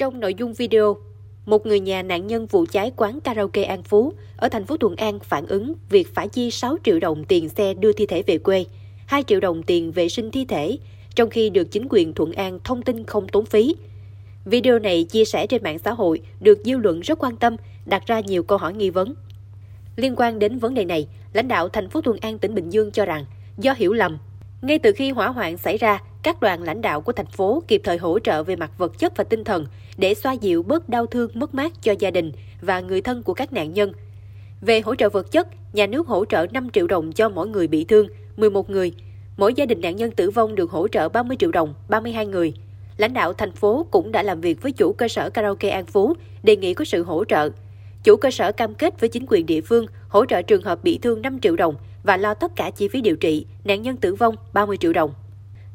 Trong nội dung video, một người nhà nạn nhân vụ cháy quán karaoke An Phú ở thành phố Thuận An phản ứng việc phải chi 6 triệu đồng tiền xe đưa thi thể về quê, 2 triệu đồng tiền vệ sinh thi thể, trong khi được chính quyền Thuận An thông tin không tốn phí. Video này chia sẻ trên mạng xã hội được dư luận rất quan tâm, đặt ra nhiều câu hỏi nghi vấn. Liên quan đến vấn đề này, lãnh đạo thành phố Thuận An tỉnh Bình Dương cho rằng do hiểu lầm, ngay từ khi hỏa hoạn xảy ra, các đoàn lãnh đạo của thành phố kịp thời hỗ trợ về mặt vật chất và tinh thần để xoa dịu bớt đau thương mất mát cho gia đình và người thân của các nạn nhân. Về hỗ trợ vật chất, nhà nước hỗ trợ 5 triệu đồng cho mỗi người bị thương, 11 người. Mỗi gia đình nạn nhân tử vong được hỗ trợ 30 triệu đồng, 32 người. Lãnh đạo thành phố cũng đã làm việc với chủ cơ sở karaoke An Phú, đề nghị có sự hỗ trợ. Chủ cơ sở cam kết với chính quyền địa phương hỗ trợ trường hợp bị thương 5 triệu đồng và lo tất cả chi phí điều trị, nạn nhân tử vong 30 triệu đồng.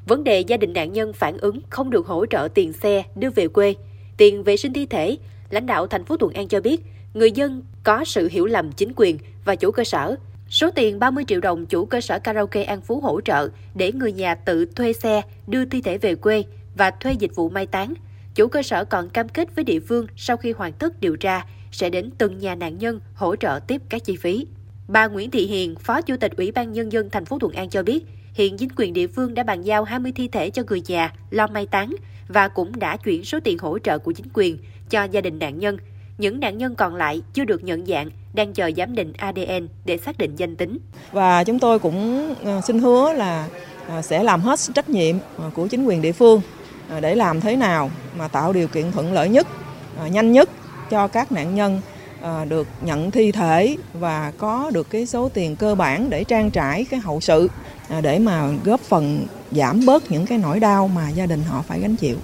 Vấn đề gia đình nạn nhân phản ứng không được hỗ trợ tiền xe đưa về quê, tiền vệ sinh thi thể, lãnh đạo thành phố Thuận An cho biết, người dân có sự hiểu lầm chính quyền và chủ cơ sở. Số tiền 30 triệu đồng chủ cơ sở karaoke An Phú hỗ trợ để người nhà tự thuê xe đưa thi thể về quê và thuê dịch vụ mai táng. Chủ cơ sở còn cam kết với địa phương sau khi hoàn tất điều tra sẽ đến từng nhà nạn nhân hỗ trợ tiếp các chi phí. Bà Nguyễn Thị Hiền, Phó Chủ tịch Ủy ban Nhân dân thành phố Thuận An cho biết, hiện chính quyền địa phương đã bàn giao 20 thi thể cho người già lo mai táng và cũng đã chuyển số tiền hỗ trợ của chính quyền cho gia đình nạn nhân. Những nạn nhân còn lại chưa được nhận dạng, đang chờ giám định ADN để xác định danh tính. Và chúng tôi cũng ờ, xin hứa là ờ, sẽ làm hết trách nhiệm ờ, của chính quyền địa phương để làm thế nào mà tạo điều kiện thuận lợi nhất, nhanh nhất cho các nạn nhân À, được nhận thi thể và có được cái số tiền cơ bản để trang trải cái hậu sự à, để mà góp phần giảm bớt những cái nỗi đau mà gia đình họ phải gánh chịu.